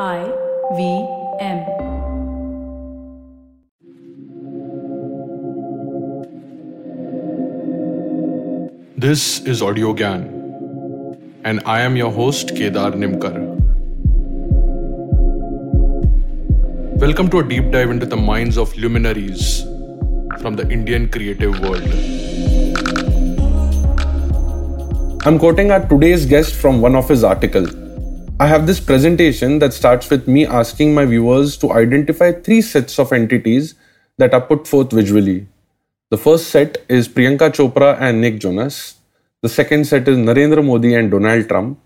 I V M. This is Audio Gyan, and I am your host Kedar Nimkar. Welcome to a deep dive into the minds of luminaries from the Indian creative world. I'm quoting our today's guest from one of his articles. I have this presentation that starts with me asking my viewers to identify three sets of entities that are put forth visually. The first set is Priyanka Chopra and Nick Jonas. The second set is Narendra Modi and Donald Trump.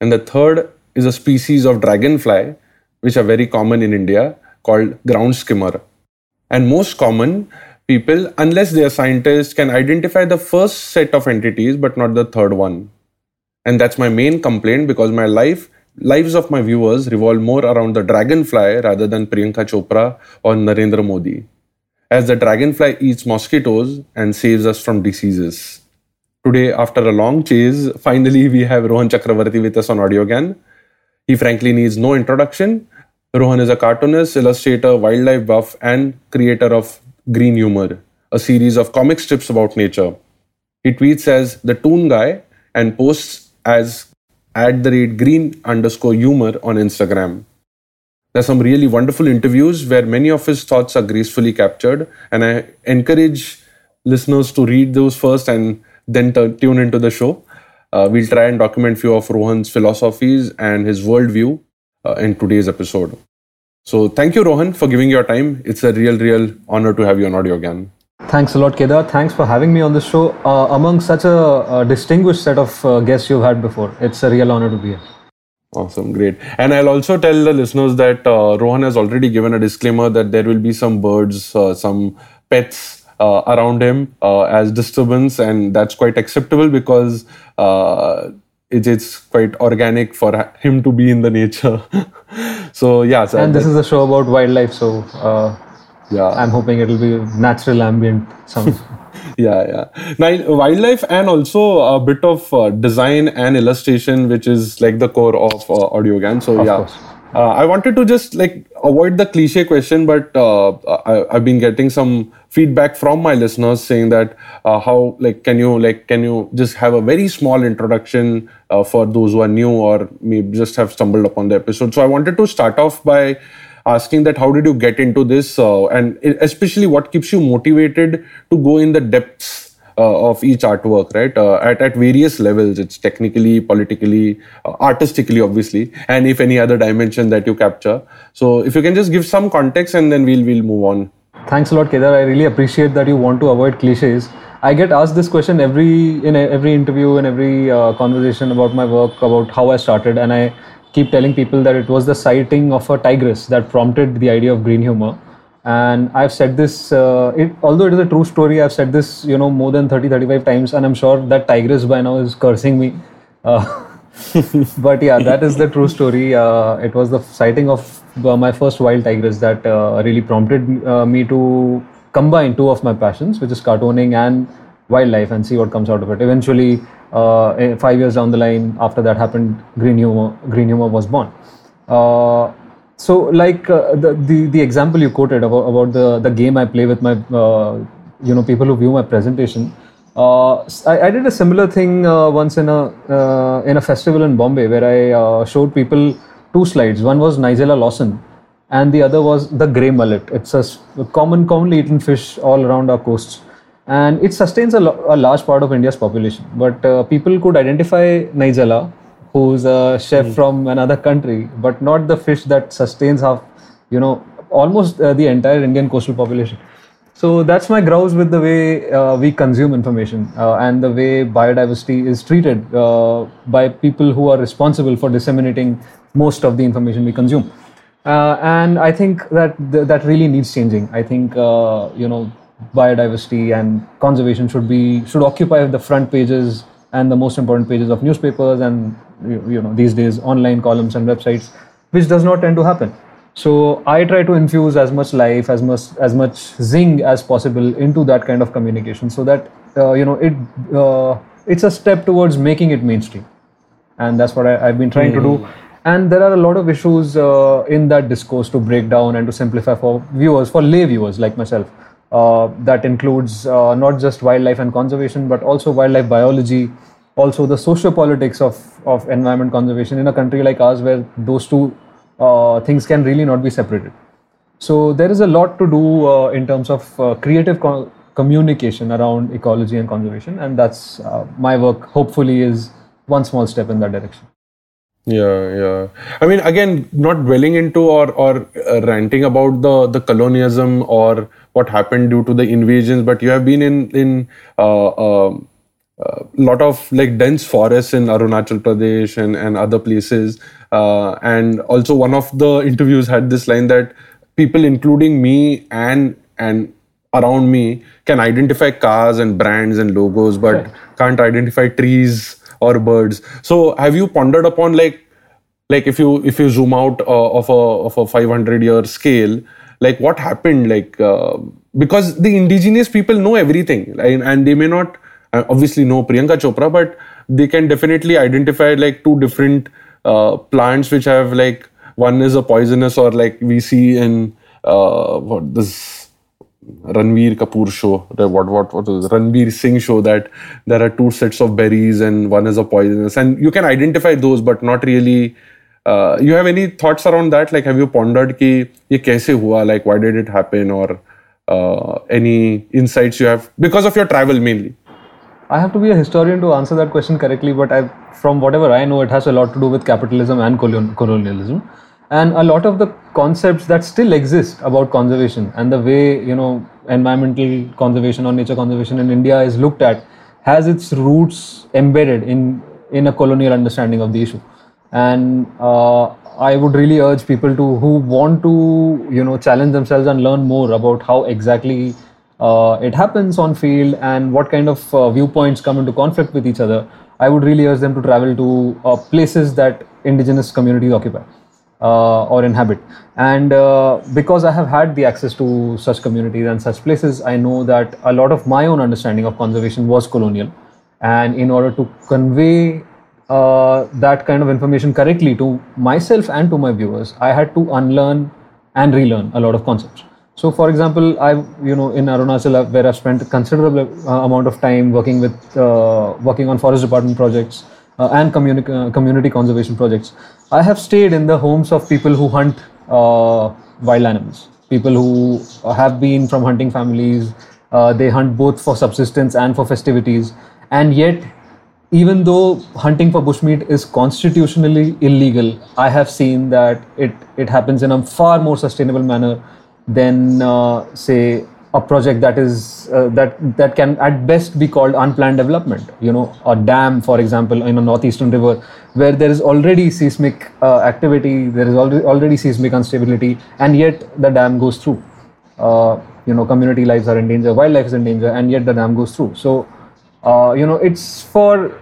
And the third is a species of dragonfly, which are very common in India, called ground skimmer. And most common, people, unless they are scientists, can identify the first set of entities but not the third one. And that's my main complaint because my life lives of my viewers revolve more around the dragonfly rather than Priyanka Chopra or Narendra Modi, as the dragonfly eats mosquitoes and saves us from diseases. Today, after a long chase, finally we have Rohan Chakravarti with us on AudioGyan. He frankly needs no introduction. Rohan is a cartoonist, illustrator, wildlife buff, and creator of Green Humor, a series of comic strips about nature. He tweets as the Toon Guy and posts as at the rate green underscore humor on Instagram. There's some really wonderful interviews where many of his thoughts are gracefully captured, and I encourage listeners to read those first and then t- tune into the show. Uh, we'll try and document few of Rohan's philosophies and his worldview uh, in today's episode. So thank you, Rohan, for giving your time. It's a real, real honor to have you on AudioGyan. Thanks a lot, Kedar. Thanks for having me on the show. Uh, among such a, a, distinguished set of uh, guests you've had before, it's a real honor to be here. Awesome, great. And I'll also tell the listeners that uh, Rohan has already given a disclaimer that there will be some birds, uh, some pets uh, around him uh, as disturbance, and that's quite acceptable because it, it's quite organic for him to be in the nature. so yeah. So and this is a show about wildlife, so yeah. I'm hoping it'll be natural ambient sound yeah yeah. Now wildlife and also a bit of uh, design and illustration which is like the core of uh, AudioGyan so of yeah. uh, i wanted to just like avoid the cliche question but uh, I, have been getting some feedback from my listeners saying that uh, how like can you like can you just have a very small introduction uh, for those who are new or maybe just have stumbled upon the episode. So i wanted to start off by asking that how did you get into this uh, and especially what keeps you motivated to go in the depths uh, of each artwork right? Uh, at, at various levels it's technically politically uh, artistically obviously and if any other dimension that you capture. So if you can just give some context and then we'll we'll move on. Thanks a lot kedar. I really appreciate that you want to avoid cliches. I get asked this question every in every interview and every uh, conversation about my work, about how I started, and I keep telling people that it was the sighting of a tigress that prompted the idea of green humor. And i've said this uh, it, although it is a true story i've said this you know more than 30 35 times and i'm sure that tigress by now is cursing me. Uh, but yeah that is the true story. Uh, it was the sighting of uh, my first wild tigress that uh, really prompted uh, me to combine two of my passions which is cartooning and wildlife and see what comes out of it eventually uh, eh, five years down the line, after that happened, Green Humor, Green Humor was born. Uh, so, like uh, the, the the example you quoted about, about the the game I play with my you know people who view my presentation. Uh, I, I, did a similar thing uh, once in a uh, in a festival in Bombay where I showed people two slides. One was Nigella Lawson, and the other was the grey mullet. It's a common, commonly eaten fish all around our coasts and it sustains a, lo- a large part of India's population. But uh, people could identify Nigella, who's a chef mm. from another country, but not the fish that sustains half, you know, almost uh, the entire Indian coastal population. So that's my grouse with the way uh, we consume information uh, and the way biodiversity is treated uh, by people who are responsible for disseminating most of the information we consume. Uh, and I think that th- that really needs changing. I think you know biodiversity and conservation should be should occupy the front pages and the most important pages of newspapers and you know these days online columns and websites which does not tend to happen so i try to infuse as much life as much as much zing as possible into that kind of communication so that uh, you know it uh, it's a step towards making it mainstream and that's what I, have been trying mm. to do hmm. and there are a lot of issues uh, in that discourse to break down and to simplify for viewers, for lay viewers like myself. Uh, that includes uh, not just wildlife and conservation, but also wildlife biology, also the socio-politics of, of environment conservation in a country like ours where those two uh, things can really not be separated. So there is a lot to do uh, in terms of uh, creative co- communication around ecology and conservation, and that's uh, my work. Hopefully, is one small step in that direction. Yeah, yeah. I mean, again, not dwelling into or or ranting about the the colonialism or what happened due to the invasions, but you have been in in uh, uh, a lot of like dense forests in Arunachal Pradesh and, and other places. Uh, and also, one of the interviews had this line that people, including me and and around me, can identify cars and brands and logos, but Right. can't identify trees or birds. So, have you pondered upon like like if you if you zoom out uh, of a of a 500 year scale like what happened like uh, because the indigenous people know everything and, and they may not uh, obviously know priyanka chopra but they can definitely identify like two different uh, plants which have like one is a poisonous or like we see in uh, what this Ranveer Kapoor show. The what what what is Ranveer Singh show that there are two sets of berries and one is a poisonous, and you can identify those, but not really. Uh, you have any thoughts around that? Like, have you pondered ki ye kaise hua? Like, why did it happen? Or uh, any insights you have because of your travel mainly? I have to be a historian to answer that question correctly, but I, from whatever I know, it has a lot to do with capitalism and colonialism, and a lot of the concepts that still exist about conservation and the way you know environmental conservation or nature conservation in India is looked at has its roots embedded in in a colonial understanding of the issue and uh, I would really urge people to who want to you know challenge themselves and learn more about how exactly uh, it happens on field and what kind of uh, viewpoints come into conflict with each other, I would really urge them to travel to uh, places that indigenous communities occupy uh, or inhabit. And uh, because I have had the access to such communities and such places, I know that a lot of my own understanding of conservation was colonial. And in order to convey uh, that kind of information correctly to myself and to my viewers, I had to unlearn and relearn a lot of concepts. So, for example, I, you know, in Arunachal, uh, where I've spent considerable uh, amount of time working with, uh, working on forest department projects uh, and communi- uh, community conservation projects, I have stayed in the homes of people who hunt wild animals. People who have been from hunting families. They hunt both for subsistence and for festivities, and yet even though hunting for bushmeat is constitutionally illegal, I have seen that it, it happens in a far more sustainable manner than, uh, say, a project that is uh, that that can at best be called unplanned development. You know, a dam, for example, in a northeastern river, where there is already seismic uh, activity, there is already already seismic instability, and yet the dam goes through. Uh, you know, community lives are in danger, wildlife is in danger, and yet the dam goes through. So uh, you know it's for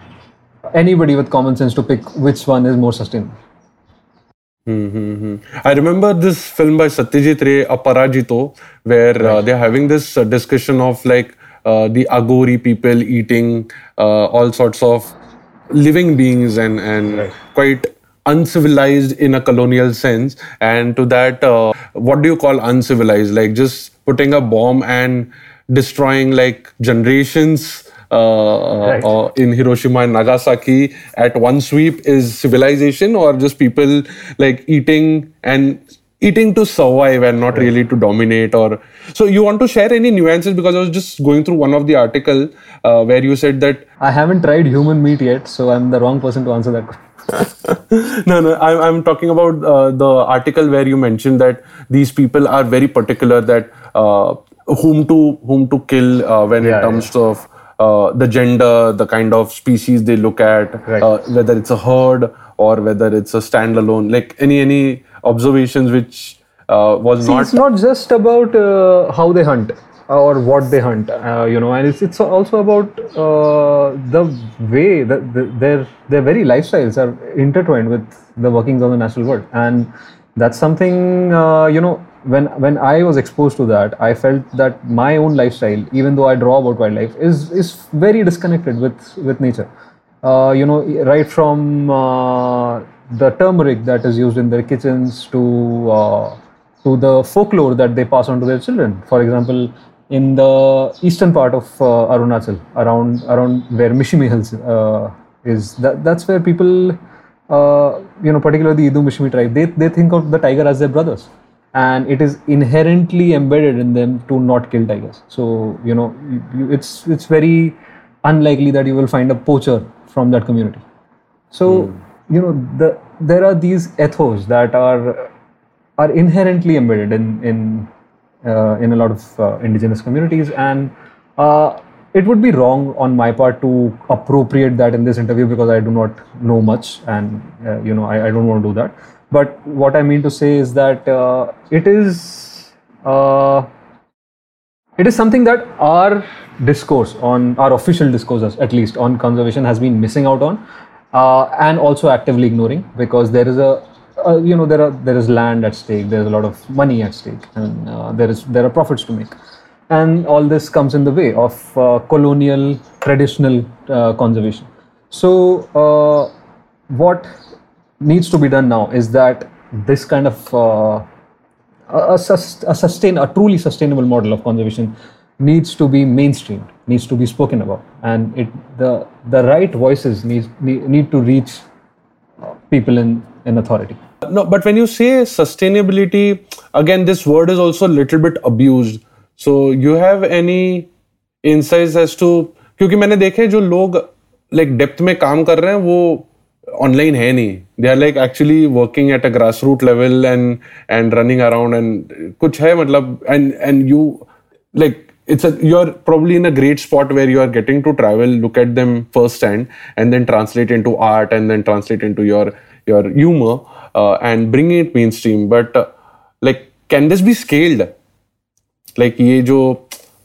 anybody with common sense to pick which one is more sustainable hmm I remember this film by Satyajit Ray, Aparajito, where uh, they're having this uh, discussion of like uh, the Aghori people eating uh, all sorts of living beings and and quite uncivilized in a colonial sense. And to that, uh, what do you call uncivilized? Like just putting a bomb and destroying like generations uh, Right. uh, in Hiroshima and Nagasaki at one sweep is civilization or just people like eating and eating to survive and not really to dominate or so you want to share any nuances because I was just going through one of the article uh, where you said that i haven't tried human meat yet so i'm the wrong person to answer that question. no, no, I'm, I'm talking about uh, the article where you mentioned that these people are very particular that uh, whom to whom to kill uh, when Yeah, it comes of uh, the gender, the kind of species they look at, Right. uh, whether it's a herd or whether it's a standalone. Like any any observations which uh, was See, not it's not just about uh, how they hunt or what they hunt, uh, you know, and it's, it's also about uh, the way that the, their their very lifestyles are intertwined with the workings of the natural world, and that's something uh, you know. When when I was exposed to that, I felt that my own lifestyle, even though I draw about wildlife, is is very disconnected with with nature. Uh, you know, right from uh, the turmeric that is used in their kitchens to uh, to the folklore that they pass on to their children. For example, in the eastern part of uh, Arunachal, around around where Mishmi Hills uh, is, that, that's where people, uh, you know, particularly the Idu Mishmi tribe, they, they think of the tiger as their brothers. And it is inherently embedded in them to not kill tigers. So, you know, you, it's, it's very unlikely that you will find a poacher from that community. So, you know, the, there are these ethos that are are inherently embedded in in uh, in a lot of uh, indigenous communities, and uh, it would be wrong on my part to appropriate that in this interview because I do not know much, and uh, you know I, I, don't want to do that. But what I mean to say is that uh, it is uh, it is something that our discourse on our official discourses, at least on conservation, has been missing out on, and also actively ignoring because there is a uh, you know there are there is land at stake there's a lot of money at stake and uh, there is there are profits to make. And all this comes in the way of uh, colonial traditional uh, conservation. So uh, what needs to be done now is that this kind of uh, a, a, sustain a truly sustainable model of conservation needs to be mainstreamed needs to be spoken about and it the the right voices need need, need to reach people in in authority. No, but when you say sustainability, again, this word is also a little bit abused. So you have any insights as to क्योंकि मैंने देखे जो लोग like depth में काम कर रहे हैं वो ऑनलाइन है नहीं. They are like actually working at a grass root level and and running around and कुछ है मतलब and and you like it's you are probably in a great spot where you are getting to travel look at them first hand and then translate into art and then translate into your your um and bring it mainstream but like can this be scaled like ये जो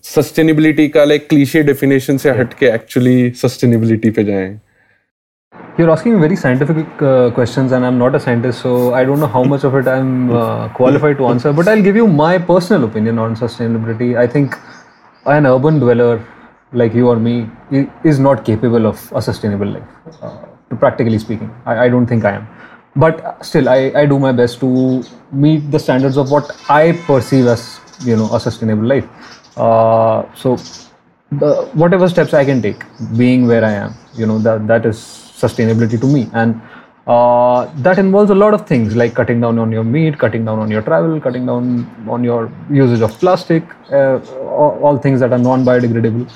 sustainability का like cliché definition से हट के actually sustainability पे जाएँ. You're asking very scientific uh, questions, and I'm not a scientist, so I don't know how much of it I'm uh, qualified to answer. But I'll give you my personal opinion on sustainability. I think an urban dweller like you or me is not capable of a sustainable life. Uh, practically speaking. I, I don't think I am. But still, I, I do my best to meet the standards of what I perceive as you know a sustainable life. Uh, so, the, whatever steps I can take, being where I am, you know that that is sustainability to me, and uh, that involves a lot of things like cutting down on your meat, cutting down on your travel, cutting down on your usage of plastic, uh, all, things that are non-biodegradable,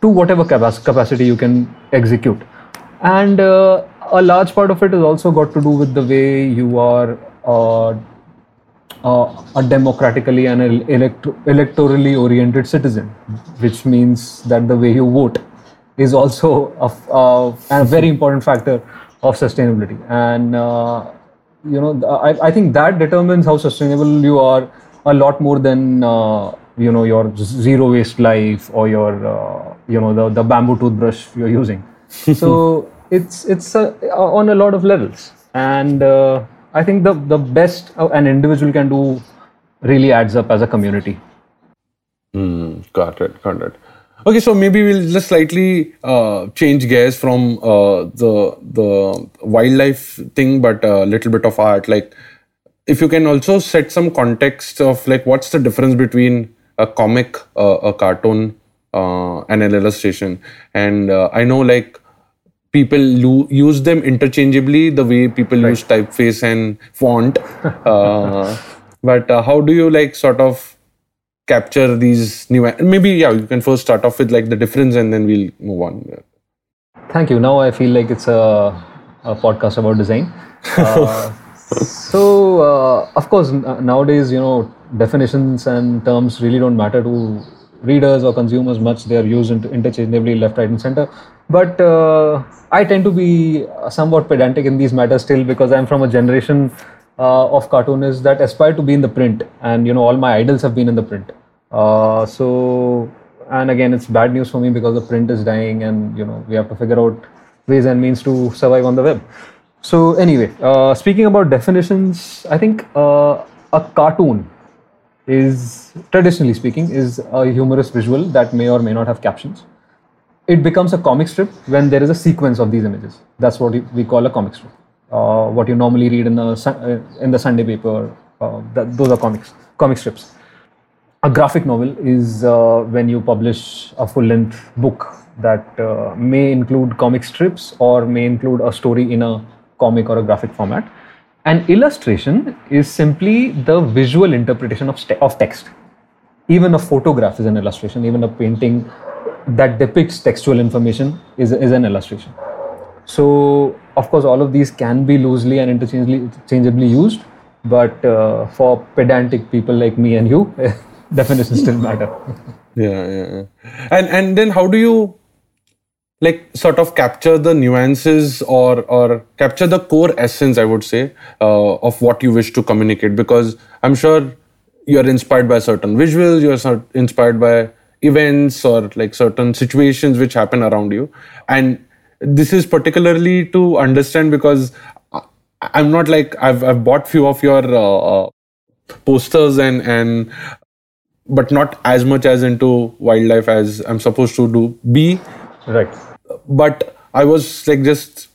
to whatever capacity you can execute. And uh, a large part of it is also got to do with the way you are uh, uh, a democratically and electorally oriented citizen, which means that the way you vote is also a, a, a very important factor of sustainability. And uh, you know, I, I, think that determines how sustainable you are a lot more than uh, you know your zero waste life or your uh, you know the, the bamboo toothbrush you're using. so it's it's uh, on a lot of levels, and uh, I think the the best an individual can do really adds up as a community. Mm, got it, got it. Okay, so maybe we'll just slightly uh, change gears from uh, the the wildlife thing, but a little bit of art. Like, if you can also set some context of like what's the difference between a comic, uh, a cartoon, uh, and an illustration. And uh, I know like people lo- use them interchangeably the way people right. use typeface and font. Uh, but uh, how do you like sort of capture these new? Maybe yeah, you can first start off with like the difference and then we'll move on. Thank you. Now I feel like it's a, a podcast about design. Uh, so of course nowadays you know definitions and terms really don't matter to readers or consumers much. They are used interchangeably left, right, and center. But uh, I tend to be somewhat pedantic in these matters still because I'm from a generation uh, of cartoonists that aspire to be in the print, and you know all my idols have been in the print. Uh, so, and again, it's bad news for me because the print is dying, and you know we have to figure out ways and means to survive on the web. So anyway, uh, speaking about definitions, I think uh, a cartoon is traditionally speaking is a humorous visual that may or may not have captions it becomes a comic strip when there is a sequence of these images that's what we call a comic strip uh, what you normally read in the uh, in the Sunday paper. Uh, that, those are comics, comic strips. A graphic novel is uh, when you publish a full-length book that uh, may include comic strips or may include a story in a comic or a graphic format. An illustration is simply the visual interpretation of, st- of text. Even a photograph is an illustration. Even a painting that depicts textual information is, is an illustration. So, of course, all of these can be loosely and interchangeably used, but uh, for pedantic people like me and you, definitions still matter. yeah, yeah, yeah. And and then how do you like sort of capture the nuances or or capture the core essence? I would say uh, of what you wish to communicate because I'm sure you're inspired by certain visuals, you're inspired by events or like certain situations which happen around you, and this is particularly to understand because I'm not like I've I've bought few of your uh, uh, posters and and but not as much as into wildlife as I'm supposed to do. be Right. but I was like just.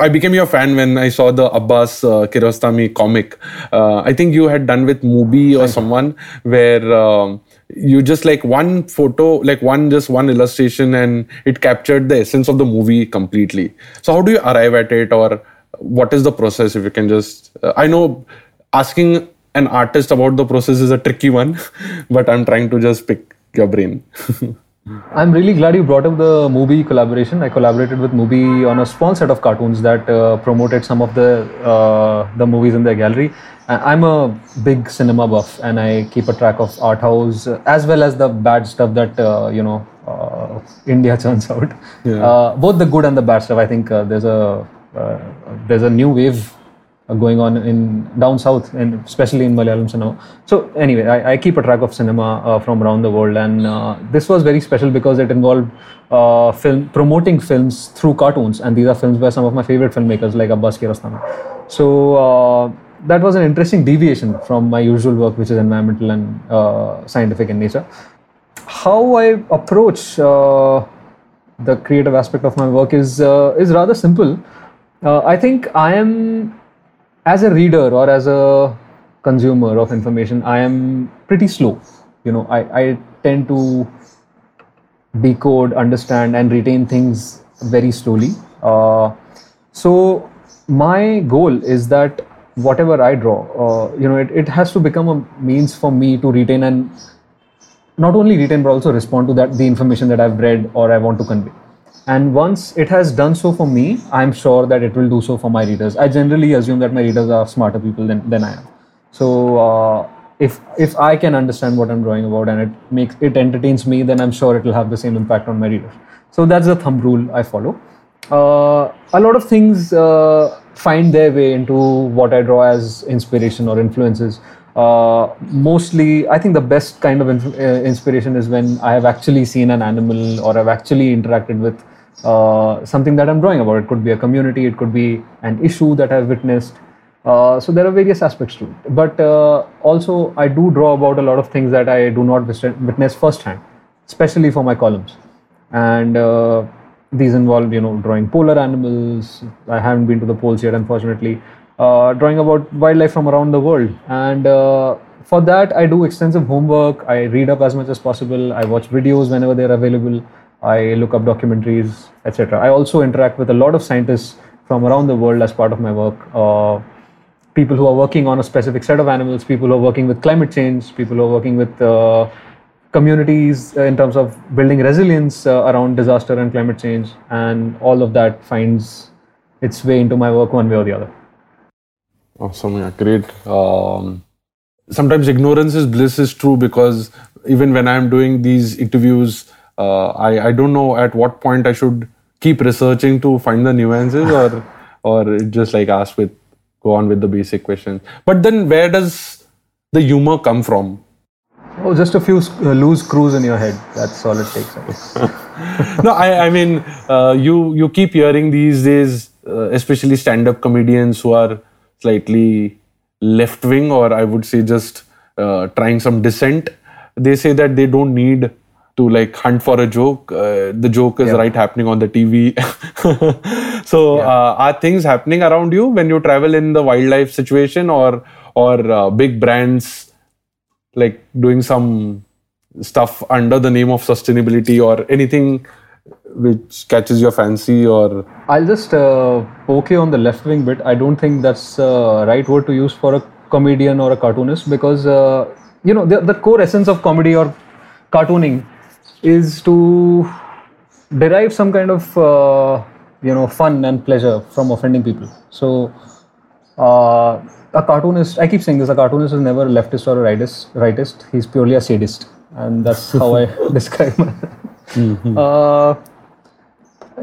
I became your fan when I saw the Abbas uh, Kiarostami comic. Uh, I think you had done with Mubi or someone where um, you just like one photo, like one just one illustration, and it captured the essence of the movie completely. So how do you arrive at it, or what is the process? If you can just, uh, I know asking an artist about the process is a tricky one, but I'm trying to just pick your brain. I'm really glad you brought up the movie collaboration. I collaborated with Mubi on a small set of cartoons that uh, promoted some of the uh, the movies in their gallery. I'm a big cinema buff, and I keep a track of art house uh, as well as the bad stuff that uh, you know uh, India churns out. Uh, both the good and the bad stuff. I think uh, there's a uh, there's a new wave going on in down south and especially in Malayalam cinema. So anyway, I, I keep a track of cinema uh, from around the world, and uh, this was very special because it involved uh, film promoting films through cartoons, and these are films by some of my favorite filmmakers like Abbas Kiarostami. So uh, that was an interesting deviation from my usual work, which is environmental and uh, scientific in nature. How I approach uh, the creative aspect of my work is is rather simple. I think I am as a reader or as a consumer of information, I am pretty slow. You know, I, I tend to decode, understand, and retain things very slowly. Uh, so my goal is that whatever I draw, uh, you know, it, it has to become a means for me to retain and not only retain but also respond to that the information that I've read or I want to convey. And once it has done so for me, I'm sure that it will do so for my readers. I generally assume that my readers are smarter people than, than I am. So uh, if if I can understand what I'm drawing about and it makes it entertains me, then I'm sure it will have the same impact on my readers. So that's the thumb rule I follow. Uh, a lot of things uh, find their way into what I draw as inspiration or influences. Uh, mostly, I think the best kind of inf- uh, inspiration is when I have actually seen an animal or I've actually interacted with uh, something that I'm drawing about. It could be a community, it could be an issue that I've witnessed. Uh, so there are various aspects to it. But uh, also, I do draw about a lot of things that I do not witness firsthand, especially for my columns. And uh, these involve, you know, drawing polar animals. I haven't been to the poles yet, unfortunately. Uh, drawing about wildlife from around the world. And for that, I do extensive homework. I read up as much as possible. I watch videos whenever they're available. I look up documentaries, etc. I also interact with a lot of scientists from around the world as part of my work. Uh, people who are working on a specific set of animals, people who are working with climate change, people who are working with uh, communities in terms of building resilience uh, around disaster and climate change, and all of that finds its way into my work one way or the other. Awesome, yeah, great. Um, sometimes ignorance is bliss is true because even when I'm doing these interviews, uh, I I don't know at what point I should keep researching to find the nuances or or just like ask with go on with the basic questions. But then where does the humor come from? Oh, just a few uh, loose screws in your head. That's all it takes. I no, I, I mean, uh, you you keep hearing these days, uh, especially stand-up comedians who are slightly left-wing, or I would say just uh, trying some dissent. They say that they don't need to like hunt for a joke. Uh, the joke is Yeah. right happening on the TV. so, uh, are things happening around you when you travel in the wildlife situation, or or uh, big brands like doing some stuff under the name of sustainability, or anything which catches your fancy, or I'll just uh, poke you on the left wing bit. I don't think that's the right word to use for a comedian or a cartoonist because uh, you know the, the core essence of comedy or cartooning is to derive some kind of uh, you know fun and pleasure from offending people. So uh, a cartoonist, I keep saying this, a cartoonist is never a leftist or a rightist. rightist. He's purely a sadist, and that's how I describe. him. Uh,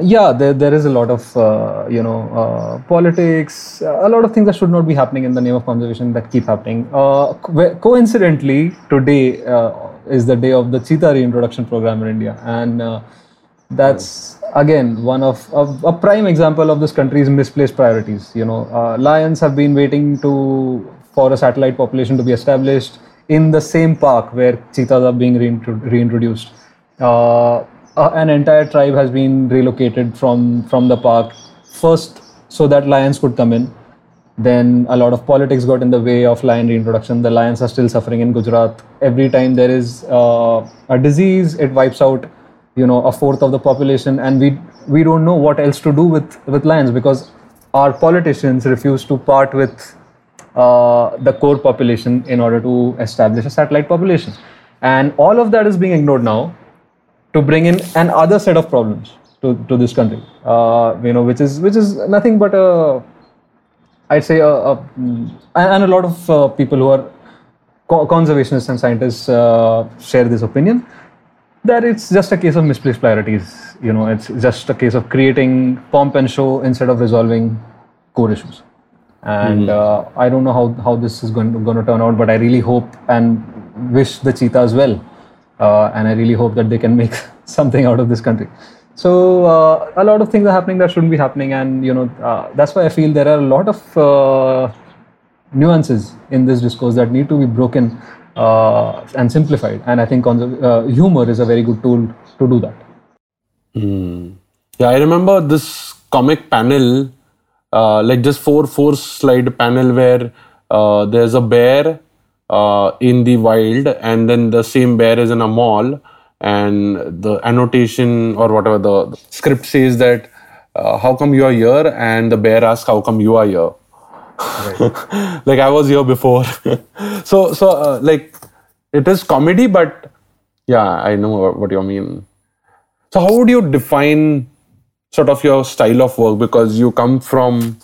yeah there, there is a lot of uh, you know uh, politics a lot of things that should not be happening in the name of conservation that keep happening uh, co- coincidentally today uh, is the day of the cheetah reintroduction program in india. And uh, that's again one of a, a prime example of this country's misplaced priorities. You know uh, lions have been waiting to for a satellite population to be established in the same park where cheetahs are being reintro- reintroduced. Uh, an entire tribe has been relocated from from the park first so that lions could come in then a lot of politics got in the way of lion reintroduction. The lions are still suffering in gujarat. Every time there is uh, a disease it wipes out you know a fourth of the population. And we we don't know what else to do with with lions because our politicians refuse to part with uh, the core population in order to establish a satellite population. And all of that is being ignored now to bring in an other set of problems to, to this country uh, you know which is which is nothing but a i'd say a, a mm, and a lot of uh, people who are co- conservationists and scientists uh, share this opinion that it's just a case of misplaced priorities. You know it's just a case of creating pomp and show instead of resolving core issues. And uh, i don't know how, how this is going to, going to turn out but i really hope and wish the cheetahs well. Uh, and I really hope that they can make something out of this country. So uh, a lot of things are happening that shouldn't be happening, and you know uh, that's why I feel there are a lot of uh, nuances in this discourse that need to be broken uh, and simplified. And I think conserv- uh, humor is a very good tool to do that. Yeah, I remember this comic panel, uh, like just four four slide panel where there's a bear in the wild, and then the same bear is in a mall, and the annotation or whatever the, the script says that uh, how come you are here, and the bear asks how come you are here. like I was here before, so so uh, like it is comedy, but yeah, I know what, what you mean. So how would you define sort of your style of work because you come from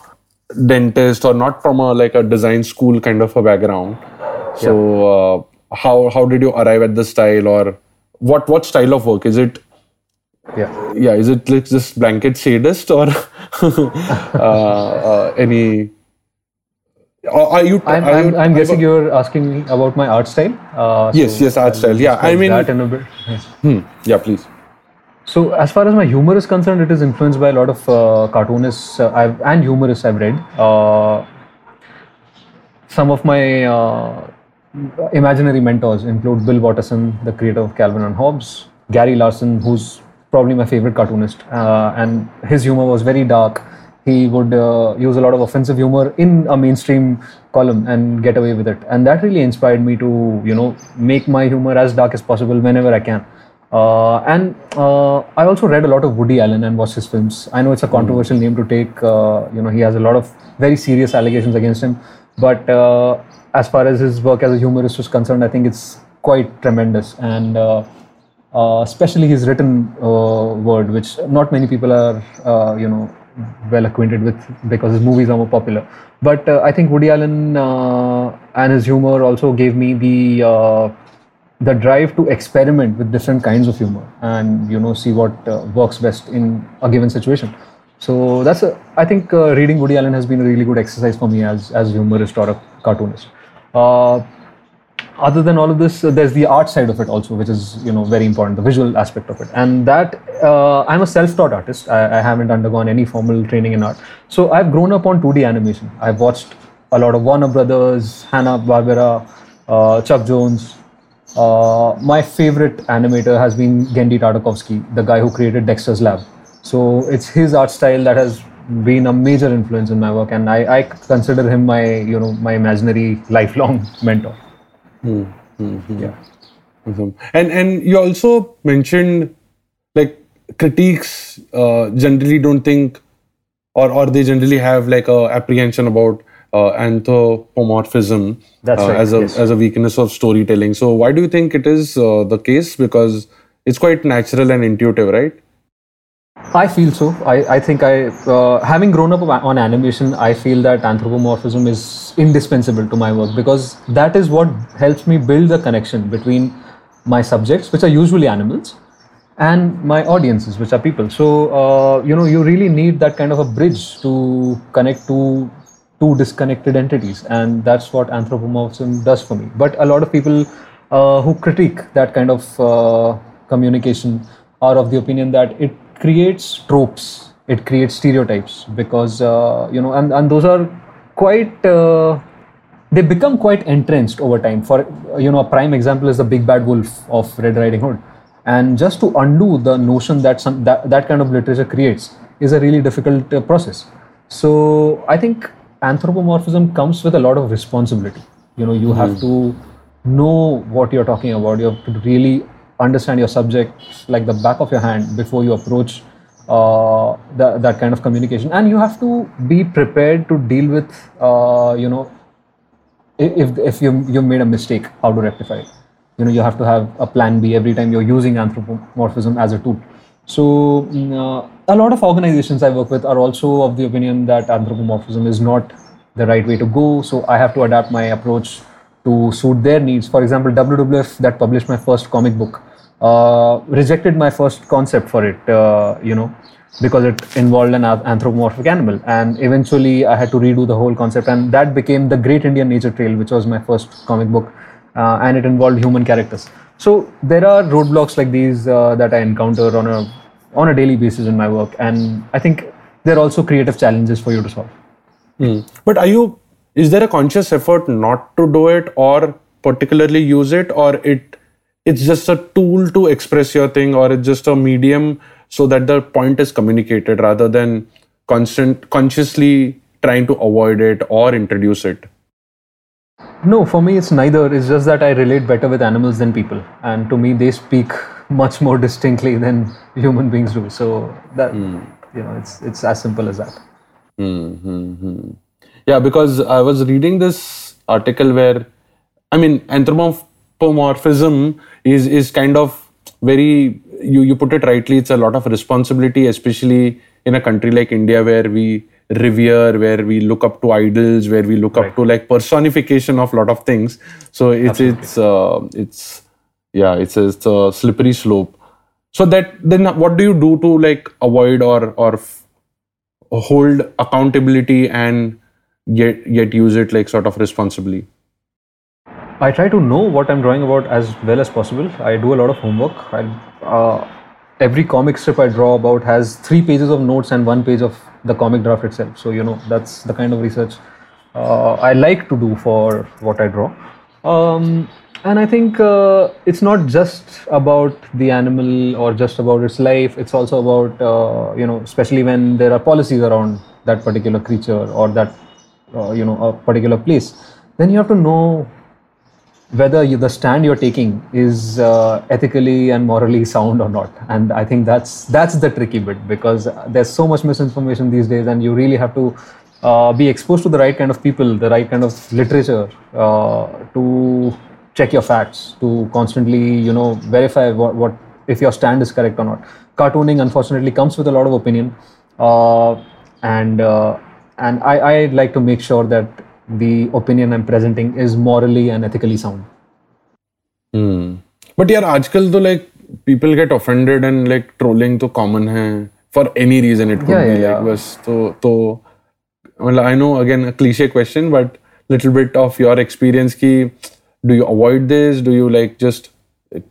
dentist or not from a like a design school kind of a background. So uh, how how did you arrive at the style or what what style of work is it? Yeah. Yeah, is it like just blanket sadist or uh, uh, any? Are you? I'm, are I'm, you- I'm guessing you're asking me about my art style. Uh, Yes, so yes, art I'll style. Yeah, I mean- that in a bit. Yes. Hmm, yeah, please. So as far as my humor is concerned, it is influenced by a lot of uh, cartoonists uh, I've, and humorists I've read. Uh, some of my uh, imaginary mentors include Bill Watterson, the creator of Calvin and Hobbes, Gary Larson, who's probably my favorite cartoonist, uh, and his humor was very dark. He would uh, use a lot of offensive humor in a mainstream column and get away with it, and that really inspired me to, you know, make my humor as dark as possible whenever I can. Uh, and uh, I also read a lot of Woody Allen and watched his films. I know it's a controversial name to take. Uh, you know, he has a lot of very serious allegations against him. But uh, as far as his work as a humorist is concerned, I think it's quite tremendous. And uh, uh, especially his written uh, word, which not many people are, uh, you know, well acquainted with because his movies are more popular. But uh, I think Woody Allen uh, and his humor also gave me the the drive to experiment with different kinds of humor and you know see what works best in a given situation so that's a i think uh, reading woody allen has been a really good exercise for me as as humorist or a cartoonist other than all of this uh, there's the art side of it also which is you know very important the visual aspect of it. And that uh, i'm a self-taught artist. I, I haven't undergone any formal training in art. So i've grown up on 2d animation. I've watched a lot of warner brothers hanna barbera uh, chuck jones. Uh, my favorite animator has been Genndy Tartakovsky, the guy who created Dexter's Lab. So it's his art style that has been a major influence in my work, and I, I consider him my you know my imaginary lifelong mentor. Hmm. Yeah. Awesome. And and you also mentioned like critiques uh, generally don't think or or they generally have like a apprehension about uh, anthropomorphism That's uh, right, as a yes. as a weakness of storytelling. So why do you think it is uh, the case? Because it's quite natural and intuitive, right? I feel so. I, I think I, uh, having grown up on animation, I feel that anthropomorphism is indispensable to my work because that is what helps me build the connection between my subjects, which are usually animals, and my audiences, which are people. So, uh, you know, you really need that kind of a bridge to connect to two disconnected entities, and that's what anthropomorphism does for me. But a lot of people uh, who critique that kind of uh, communication are of the opinion that it creates tropes, it creates stereotypes because uh, you know, and, and those are quite. Uh, they become quite entrenched over time. For you know, a prime example is the big bad wolf of Red Riding Hood, and just to undo the notion that some that, that kind of literature creates is a really difficult uh, process. So I think anthropomorphism comes with a lot of responsibility. You know, you have to know what you're talking about. You have to really understand your subject like the back of your hand before you approach uh, that kind of communication, and you have to be prepared to deal with uh, you know if if you you made a mistake, how to rectify it. You know, you have to have a plan B every time you're using anthropomorphism as a tool. So mm, uh, a lot of organizations I work with are also of the opinion that anthropomorphism is not the right way to go. So I have to adapt my approach to suit their needs. For example, WWF that published my first comic book uh, rejected my first concept for it. Uh, you know, because it involved an anthropomorphic animal, and eventually I had to redo the whole concept, and that became the Great Indian Nature Trail, which was my first comic book, uh, and it involved human characters. So there are roadblocks like these uh, that I encounter on a on a daily basis in my work, and I think they're also creative challenges for you to solve. But are you? Is there a conscious effort not to do it, or particularly use it, or it? It's just a tool to express your thing, or it's just a medium so that the point is communicated rather than constant consciously trying to avoid it or introduce it. No, for me it's neither. It's just that I relate better with animals than people, and to me they speak much more distinctly than human beings do. So that hmm. you know, it's it's as simple as that. Hmm, hmm, hmm. Yeah, because I was reading this article where, I mean, anthropomorphism is is kind of very you you put it rightly. It's a lot of responsibility, especially in a country like India where we revere, where we look up to idols, where we look up to like personification of a lot of things. So it's it's uh, it's yeah, it's a, it's a slippery slope. So that then what do you do to like avoid or or f- hold accountability and yet yet use it like sort of responsibly I try to know what I'm drawing about as well as possible. I do a lot of homework. I, uh, every comic strip I draw about has three pages of notes and one page of the comic draft itself. So you know that's the kind of research uh, I like to do for what I draw. Um, and I think uh, it's not just about the animal or just about its life. It's also about uh, you know, especially when there are policies around that particular creature or that uh, you know a particular place. Then you have to know whether you, the stand you're taking is uh, ethically and morally sound or not. And i think that's that's the tricky bit because there's so much misinformation these days and you really have to uh, be exposed to the right kind of people the right kind of literature uh, to check your facts to constantly you know verify what, what if your stand is correct or not. Cartooning unfortunately comes with a lot of opinion uh, and uh, and I, I like to make sure that the opinion I'm presenting is morally and ethically sound. but yeah आजकल तो like people get offended and like trolling तो common है for any reason it could Yeah, be yeah, like yeah. बस तो तो well I know again a cliche question but little bit of your experience ki do you avoid this do you like just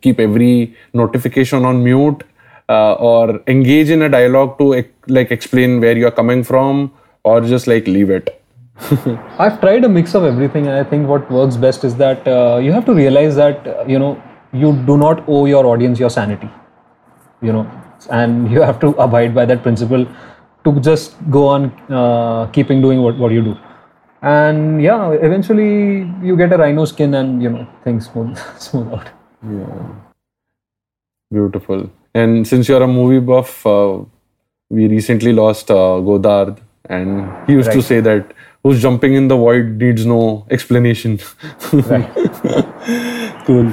keep every notification on mute uh, or engage in a dialogue to ec- like explain where you're coming from or just like leave it I've tried a mix of everything, and I think what works best is that uh, you have to realize that uh, you know you do not owe your audience your sanity, you know, and you have to abide by that principle. to just go on uh, keeping doing what, what you do and yeah eventually you get a rhino skin and you know things smooth smooth out Yeah, Beautiful. And since you're a movie buff, uh, we recently lost uh, Godard, and he used to say that who's jumping in the void needs no explanation. cool.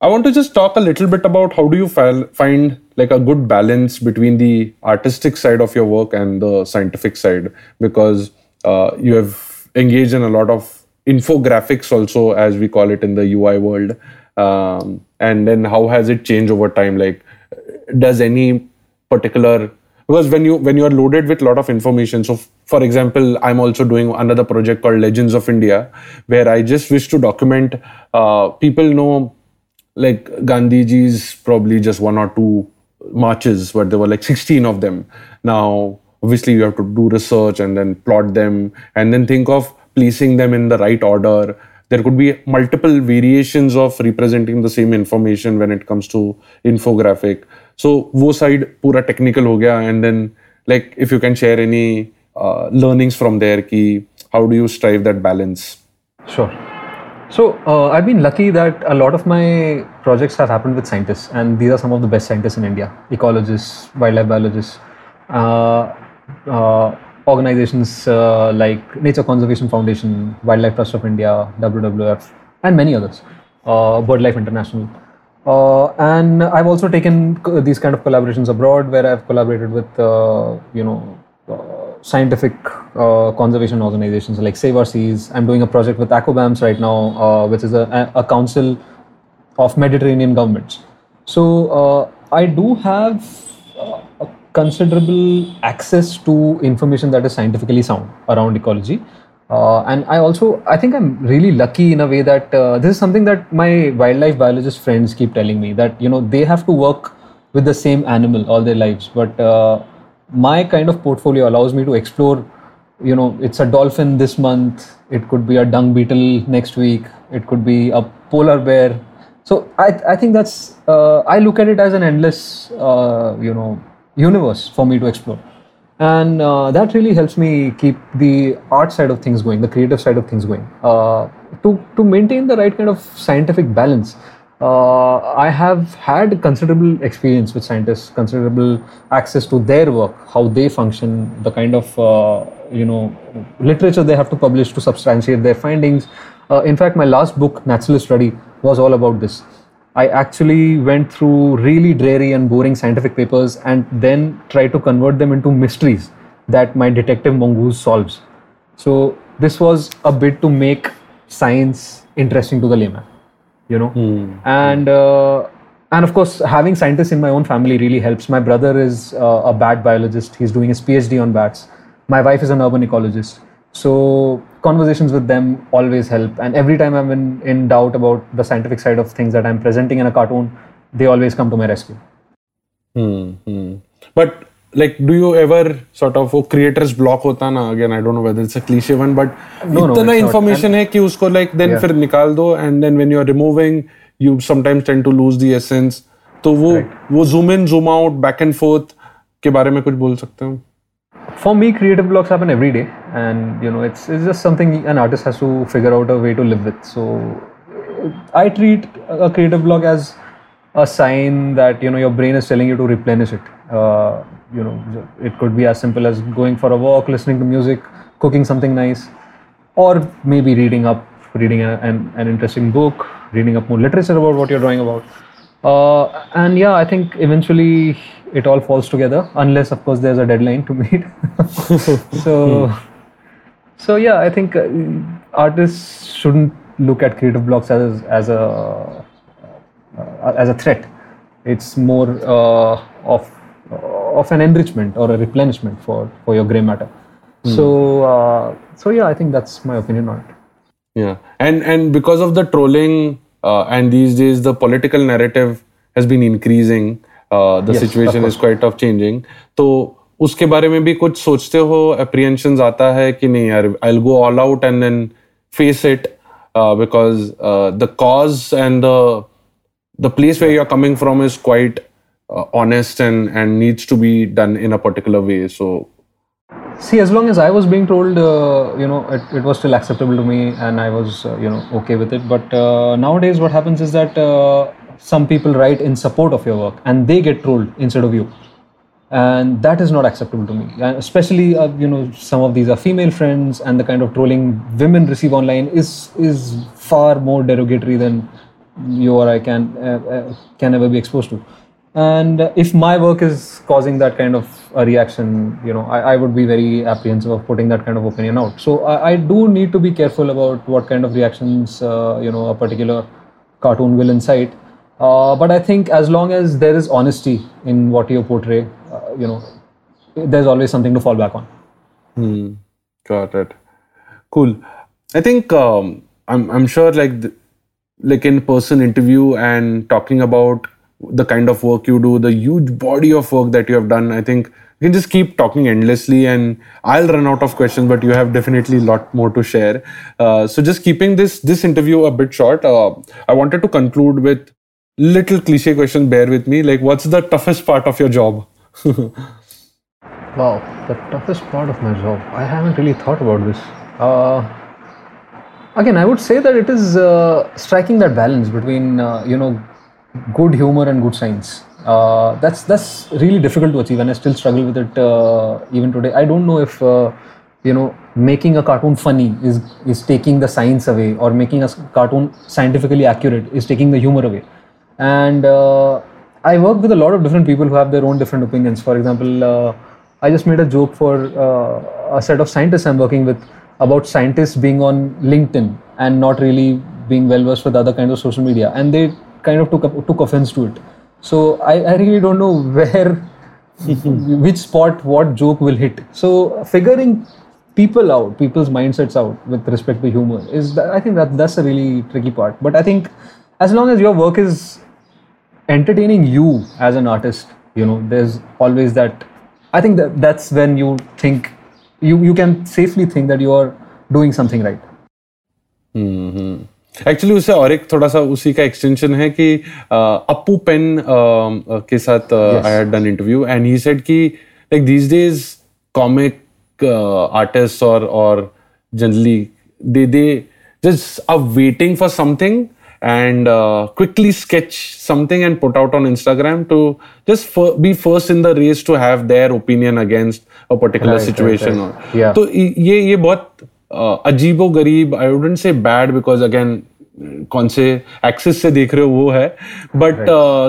I want to just talk a little bit about how do you find like a good balance between the artistic side of your work and the scientific side because uh, you have engaged in a lot of infographics also as we call it in the UI world um, and then how has it changed over time like does any particular because when you when you are loaded with a lot of information so for example i'm also doing another project called legends of india where i just wish to document uh, people know like gandhiji's probably just one or two marches but there were like 16 of them. Now obviously you have to do research and then plot them and then think of placing them in the right order. There could be multiple variations of representing the same information when it comes to infographic so wo side pura technical gaya and then like if you can share any uh, learnings from there ki how do you strive that balance Sure. So uh, I've been lucky that a lot of my projects have happened with scientists, and these are some of the best scientists in India: ecologists, wildlife biologists, uh, uh, organizations like Nature Conservation Foundation, Wildlife Trust of India, WWF, and many others. BirdLife International. Uh, and I've also taken these kind of collaborations abroad, where I've collaborated with, uh, you know, uh, scientific uh, conservation organizations like Save Our Seas. I'm doing a project with ACCOBAMS right now, uh, which is a, a council of Mediterranean governments. So uh, I do have a considerable access to information that is scientifically sound around ecology. Uh, and I also, I think I'm really lucky in a way that uh, this is something that my wildlife biologist friends keep telling me that, you know, they have to work with the same animal all their lives. But uh, my kind of portfolio allows me to explore you know it's a dolphin this month it could be a dung beetle next week it could be a polar bear so i i think that's uh, i look at it as an endless uh, you know universe for me to explore and uh, that really helps me keep the art side of things going the creative side of things going uh, to to maintain the right kind of scientific balance uh, I have had considerable experience with scientists, considerable access to their work, how they function, the kind of uh, you know literature they have to publish to substantiate their findings. Uh, in fact, my last book, Naturalist Sleuth, was all about this. I actually went through really dreary and boring scientific papers and then tried to convert them into mysteries that my detective mongoose solves. So this was a bit to make science interesting to the layman you know? And uh, and of course having scientists in my own family really helps. My brother is uh, a bat biologist. He's doing his phd on bats. My wife is an urban ecologist so conversations with them always help and every time i'm in, in doubt about the scientific side of things that i'm presenting in a cartoon they always come to my rescue Hmm, hmm. But like, do you ever sort of वो creators block होता ना again I don't know whether it's a cliche one but No, no, इतना not. information है कि उसको like then Yeah. फिर निकाल दो and then when you are removing you sometimes tend to lose the essence तो वो वो zoom in zoom out back and forth के बारे में कुछ बोल सकते हो for me creative blocks happen every day. And you know it's it's just something an artist has to figure out a way to live with. So i treat a creative block as a sign that you know your brain is telling you to replenish it. Uh, you know it could be as simple as going for a walk listening to music cooking something nice or maybe reading up reading a, an, an interesting book reading up more literature about what you're drawing about uh, and yeah i think eventually it all falls together unless of course there's a deadline to meet. So so yeah i think uh, artists shouldn't look at creative blocks as as a uh, as a threat. It's more uh, of of an enrichment or a replenishment for for your gray matter. So uh, so yeah i think that's my opinion on it. Yeah, and and because of the trolling uh, and these days the political narrative has been increasing, uh, the Yes, situation of is quite tough changing. तो उसके बारे में भी कुछ सोचते हो apprehensions आता है कि नहीं यार I'll go all out and then face it uh, because uh, the cause and the the place where you're coming from is quite uh, honest and and needs to be done in a particular way. So See, as long as I was being told, uh, you know, it, it was still acceptable to me, and I was, uh, you know, okay with it. But uh, nowadays, what happens is that uh, some people write in support of your work, and they get trolled instead of you, and that is not acceptable to me. And especially, uh, you know, some of these are female friends, and the kind of trolling women receive online is is far more derogatory than you or I can uh, can ever be exposed to and if my work is causing that kind of a reaction you know I, I, would be very apprehensive of putting that kind of opinion out. So i, I do need to be careful about what kind of reactions uh, you know a particular cartoon will incite. Uh, but i think as long as there is honesty in what you portray uh, you know there's always something to fall back on. Hmm. got it. Cool. I think um, I'm, I'm sure like like in person interview and talking about the kind of work you do, the huge body of work that you have done. I think you can just keep talking endlessly, and I'll run out of questions, but you have definitely a lot more to share. Uh, so, just keeping this this interview a bit short, uh, I wanted to conclude with little cliche question. Bear with me. Like, what's the toughest part of your job? wow, the toughest part of my job. I haven't really thought about this. Uh, again, I would say that it is uh, striking that balance between uh, you know good humor and good science. Uh, that's that's really difficult to achieve, and I still struggle with it uh, even today. I don't know if uh, you know making a cartoon funny is is taking the science away, or making a cartoon scientifically accurate is taking the humor away. And uh, I work with a lot of different people who have their own different opinions. For example, uh, I just made a joke for uh, a set of scientists I'm working with about scientists being on LinkedIn and not really being well versed with other kinds of social media, and they kind of took took offense to it. So I, I really don't know where, which spot, what joke will hit. So figuring people out, people's mindsets out with respect to humor is I think that that's a really tricky part. But I think as long as your work is entertaining you as an artist, you know, there's always that. I think that that's when you think you you can safely think that you are doing something right. Mm-hmm. Actually उसे और एक थोड़ा सा उसी का extension है कि अपू pen के साथ I done interview and he said कि like these days comic artist और और generally they they just are waiting for something and quickly sketch something and put out on Instagram to just be first in the race to have their opinion against a particular situation तो ये ये बहुत अजीबो गरीब I wouldn't say bad because again कौन से axis से देख रहे हो वो है but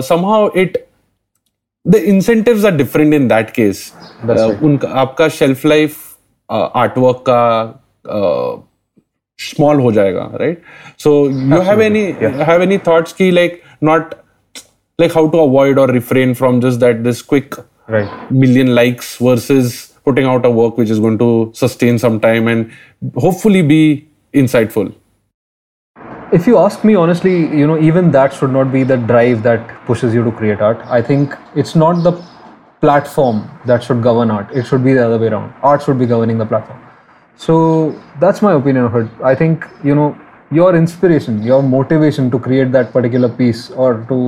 somehow it the incentives are different in that case उनका आपका शेल्फ लाइफ आर्टवर्क का स्मॉल हो जाएगा right so you have any have any thoughts की like not like how to avoid और refrain from just that this quick million likes likes versus putting out a work which is going to sustain some time and hopefully be insightful. If you ask me honestly you know even that should not be the drive that pushes you to create art. I think it's not the platform that should govern art. It should be the other way around. Art should be governing the platform. So that's my opinion of it. I think you know your inspiration your motivation to create that particular piece or to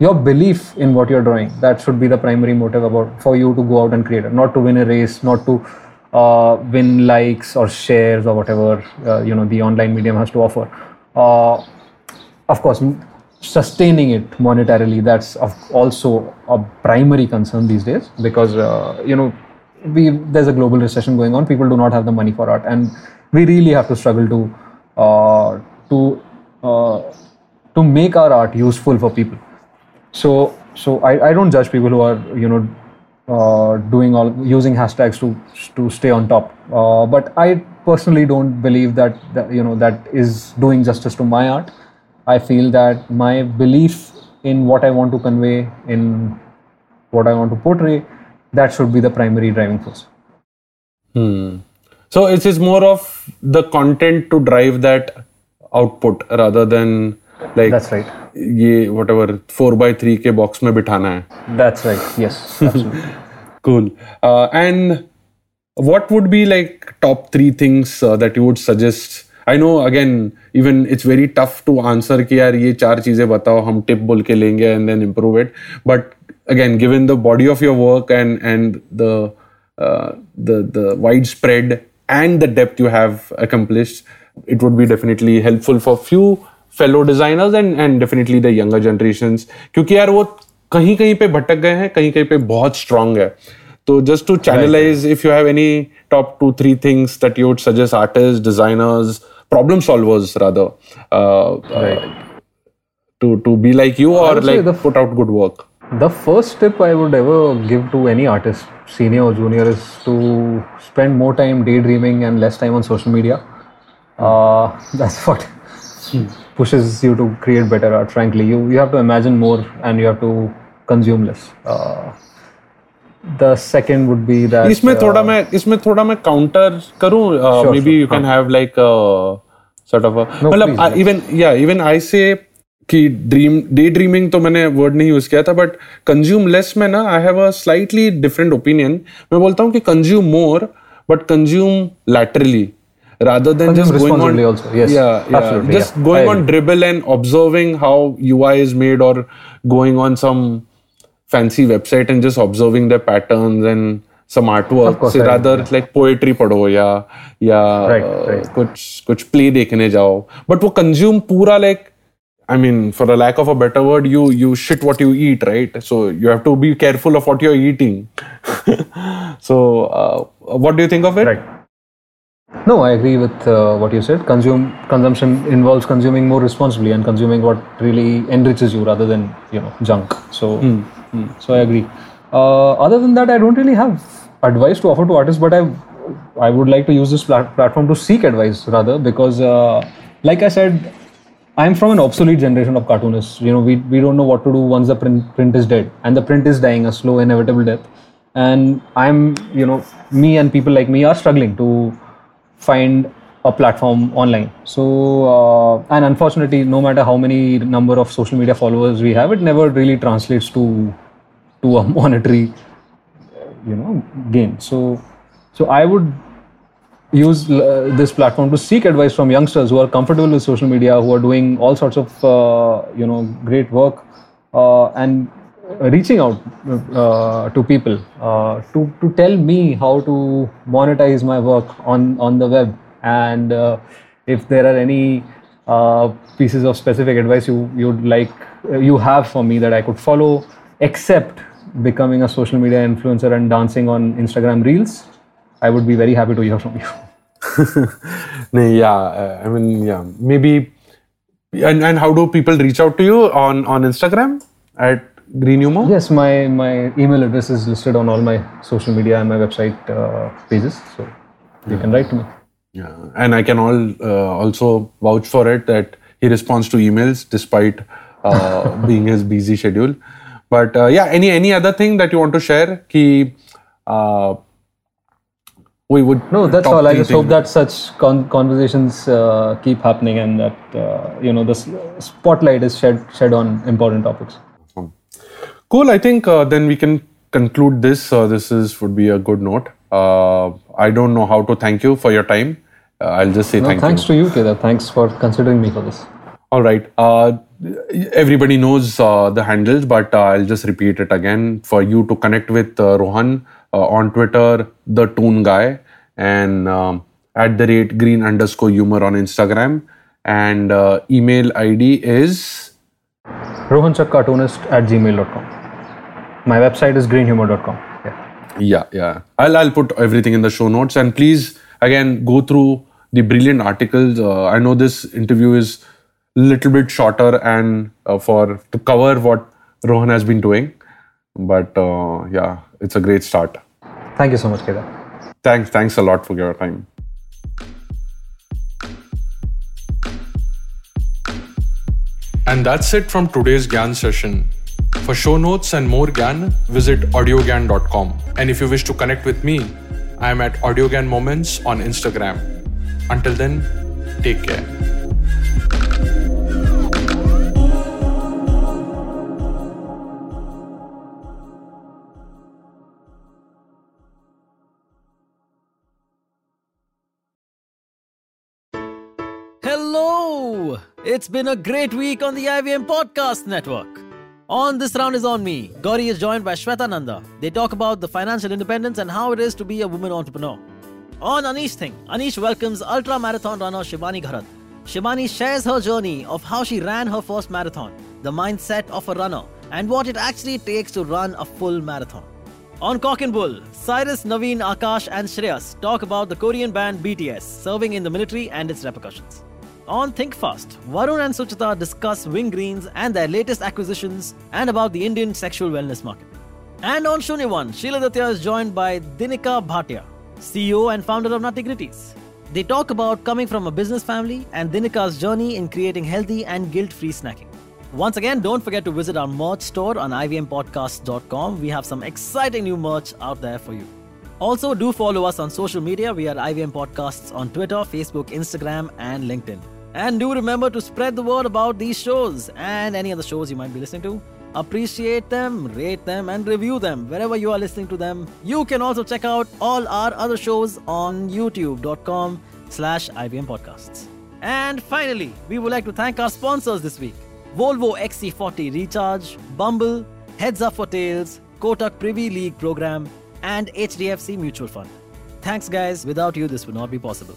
your belief in what you're drawing that should be the primary motive about for you to go out and create it. Not to win a race not to uh, win likes or shares or whatever uh, you know the online medium has to offer. Uh, of course sustaining it monetarily that's also a primary concern these days because uh, you know we there's a global recession going on. People do not have the money for art. And we really have to struggle to uh, to uh, to make our art useful for people so so I, I don't judge people who are you know uh, doing all using hashtags to to stay on top. Uh, but i personally don't believe that, that you know that is doing justice to my art. I feel that my belief in what i want to convey in what i want to portray that should be the primary driving force. Hmm. so it is more of the content to drive that output rather than like that's right ये whatever four by three के box में बिठाना है। That's right yes cool and what would be like top three things uh, that you would I know again even it's very tough to answer कि यार ये चार चीज़ें बताओ हम टिप बोल के लेंगे and then improve it but again given the body of your work and and the the wide spread and the depth you have accomplished it would be definitely helpful for few fellow designers and and definitely the younger generation क्योंकि यार वो कहीं कहीं पे भटक गए हैं कहीं कहीं पे बहुत स्ट्रॉन्ग है। तो just to channelise if you have any top two three things that you would suggest artist designers problem solvers rather to to be like you और like put out good work the first tip I would ever give to any artist senior और junior is to spend more time day dreaming and less time on social media that's what pushes you to create better art. Frankly, you you have to imagine more and you have to consume less. Uh, the second would be that इसमें uh, थोड़ा मैं इसमें थोड़ा मैं counter करूँ? Maybe you can have like sort of मतलब even या even I say कि ड्रीम डे ड्रीमिंग तो मैंने वर्ड नहीं यूज़ किया था बट कंज्यूम लेस में ना I have a slightly different opinion मैं बोलता हूँ कि consume more but consume laterally rather than just going on also yes yeah, yeah just yeah. going on Dribbble and observing how UI is made or going on some fancy website and just observing their patterns and some artwork course, से rather like poetry पढ़ो या या कुछ कुछ play देखने जाओ but वो consume पूरा like I mean, for a lack of a better word, you you shit what you eat, right? So you have to be careful of what you're eating. so, uh, what do you think of it? Right. No, I agree with uh, what you said. Consume consumption involves consuming more responsibly and consuming what really enriches you rather than you know junk. So, so I agree. Uh, other than that, I don't really have advice to offer to artists, but I I would like to use this plat- platform to seek advice rather because, uh, like I said, I'm from an obsolete generation of cartoonists. You know, we, we don't know what to do once the print, print is dead, and the print is dying a slow, inevitable death. And I'm, you know, me and people like me are struggling to find a platform online. So, uh, and unfortunately, no matter how many number of social media followers we have, it never really translates to to a monetary, you know, gain. So, so I would use uh, this platform to seek advice from youngsters who are comfortable with social media, who are doing all sorts of uh, you know great work, uh, and reaching out uh, to people uh, to to tell me how to monetize my work on on the web, and uh, if there are any uh, pieces of specific advice you you'd like uh, you have for me that I could follow, except becoming a social media influencer and dancing on Instagram Reels. I would be very happy to hear from you. No, yeah, uh, I mean, yeah, maybe. And and how do people reach out to you on on Instagram at Green Humor? Yes, my, my email address is listed on all my social media and my website uh, pages, so you can write to me. Yeah, and I can all uh, also vouch for it that he responds to emails despite uh, being his busy schedule. But uh, yeah, any any other thing that you want to share? Ki, uh, we would No, that's all. I just hope that such con- conversations uh, keep happening and that uh, you know the spotlight is shed shed on important topics. Cool. I think uh, then we can conclude this. Uh, this is would be a good note. Uh, I don't know how to thank you for your time. Uh, I'll just say No, thank thanks you. to you, Kedar. Thanks for considering me for this. All right. Uh, everybody knows uh, the handles, but uh, I'll just repeat it again for you to connect with uh, Rohan uh, on Twitter, the Toon Guy, and um, at the rate green underscore humor on Instagram, and uh, email ID is rohanchakcartoonist at gmail.com. My website is greenhumor.com. Yeah. yeah yeah. I'll I'll put everything in the show notes, and please again go through the brilliant articles. Uh, I know this interview is a little bit shorter and uh, for to cover what Rohan has been doing, but uh, yeah, it's a great start. Thank you so much, Kedar. Thanks, thanks a lot for your time. And that's it from today's Gyan session. For show notes and more Gyan, visit audiogyan.com. And if you wish to connect with me, I am at audiogyan moments on Instagram. Until then, take care. Hello! It's been a great week on the IVM Podcast Network. On This Round is On Me, Gauri is joined by Shweta Nanda. They talk about the financial independence and how it is to be a woman entrepreneur. On Anish Thing, Anish welcomes ultra marathon runner Shivani Gharat. Shivani shares her journey of how she ran her first marathon, the mindset of a runner, and what it actually takes to run a full marathon. On Cock and Bull, Cyrus, Naveen, Akash, and Shreyas talk about the Korean band BTS serving in the military and its repercussions. On Think Fast, Varun and Suchita discuss Wingreens and their latest acquisitions and about the Indian sexual wellness market. And on Shunyavan, Sheila Datya is joined by Dinika Bhatia, CEO and founder of Nutty Gritties. They talk about coming from a business family and Dinika's journey in creating healthy and guilt-free snacking. Once again, don't forget to visit our merch store on ivmpodcast.com. We have some exciting new merch out there for you. Also, do follow us on social media. We are IVM Podcasts on Twitter, Facebook, Instagram, and LinkedIn. And do remember to spread the word about these shows and any other shows you might be listening to. Appreciate them, rate them, and review them wherever you are listening to them. You can also check out all our other shows on youtube.com slash IVM Podcasts. And finally, we would like to thank our sponsors this week. Volvo XC40 Recharge, Bumble, Heads Up for Tails, Kotak Privy League Program, and HDFC Mutual Fund. Thanks, guys. Without you, this would not be possible.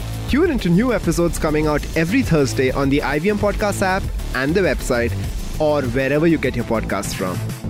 Tune into new episodes coming out every Thursday on the IVM Podcast app and the website, or wherever you get your podcasts from.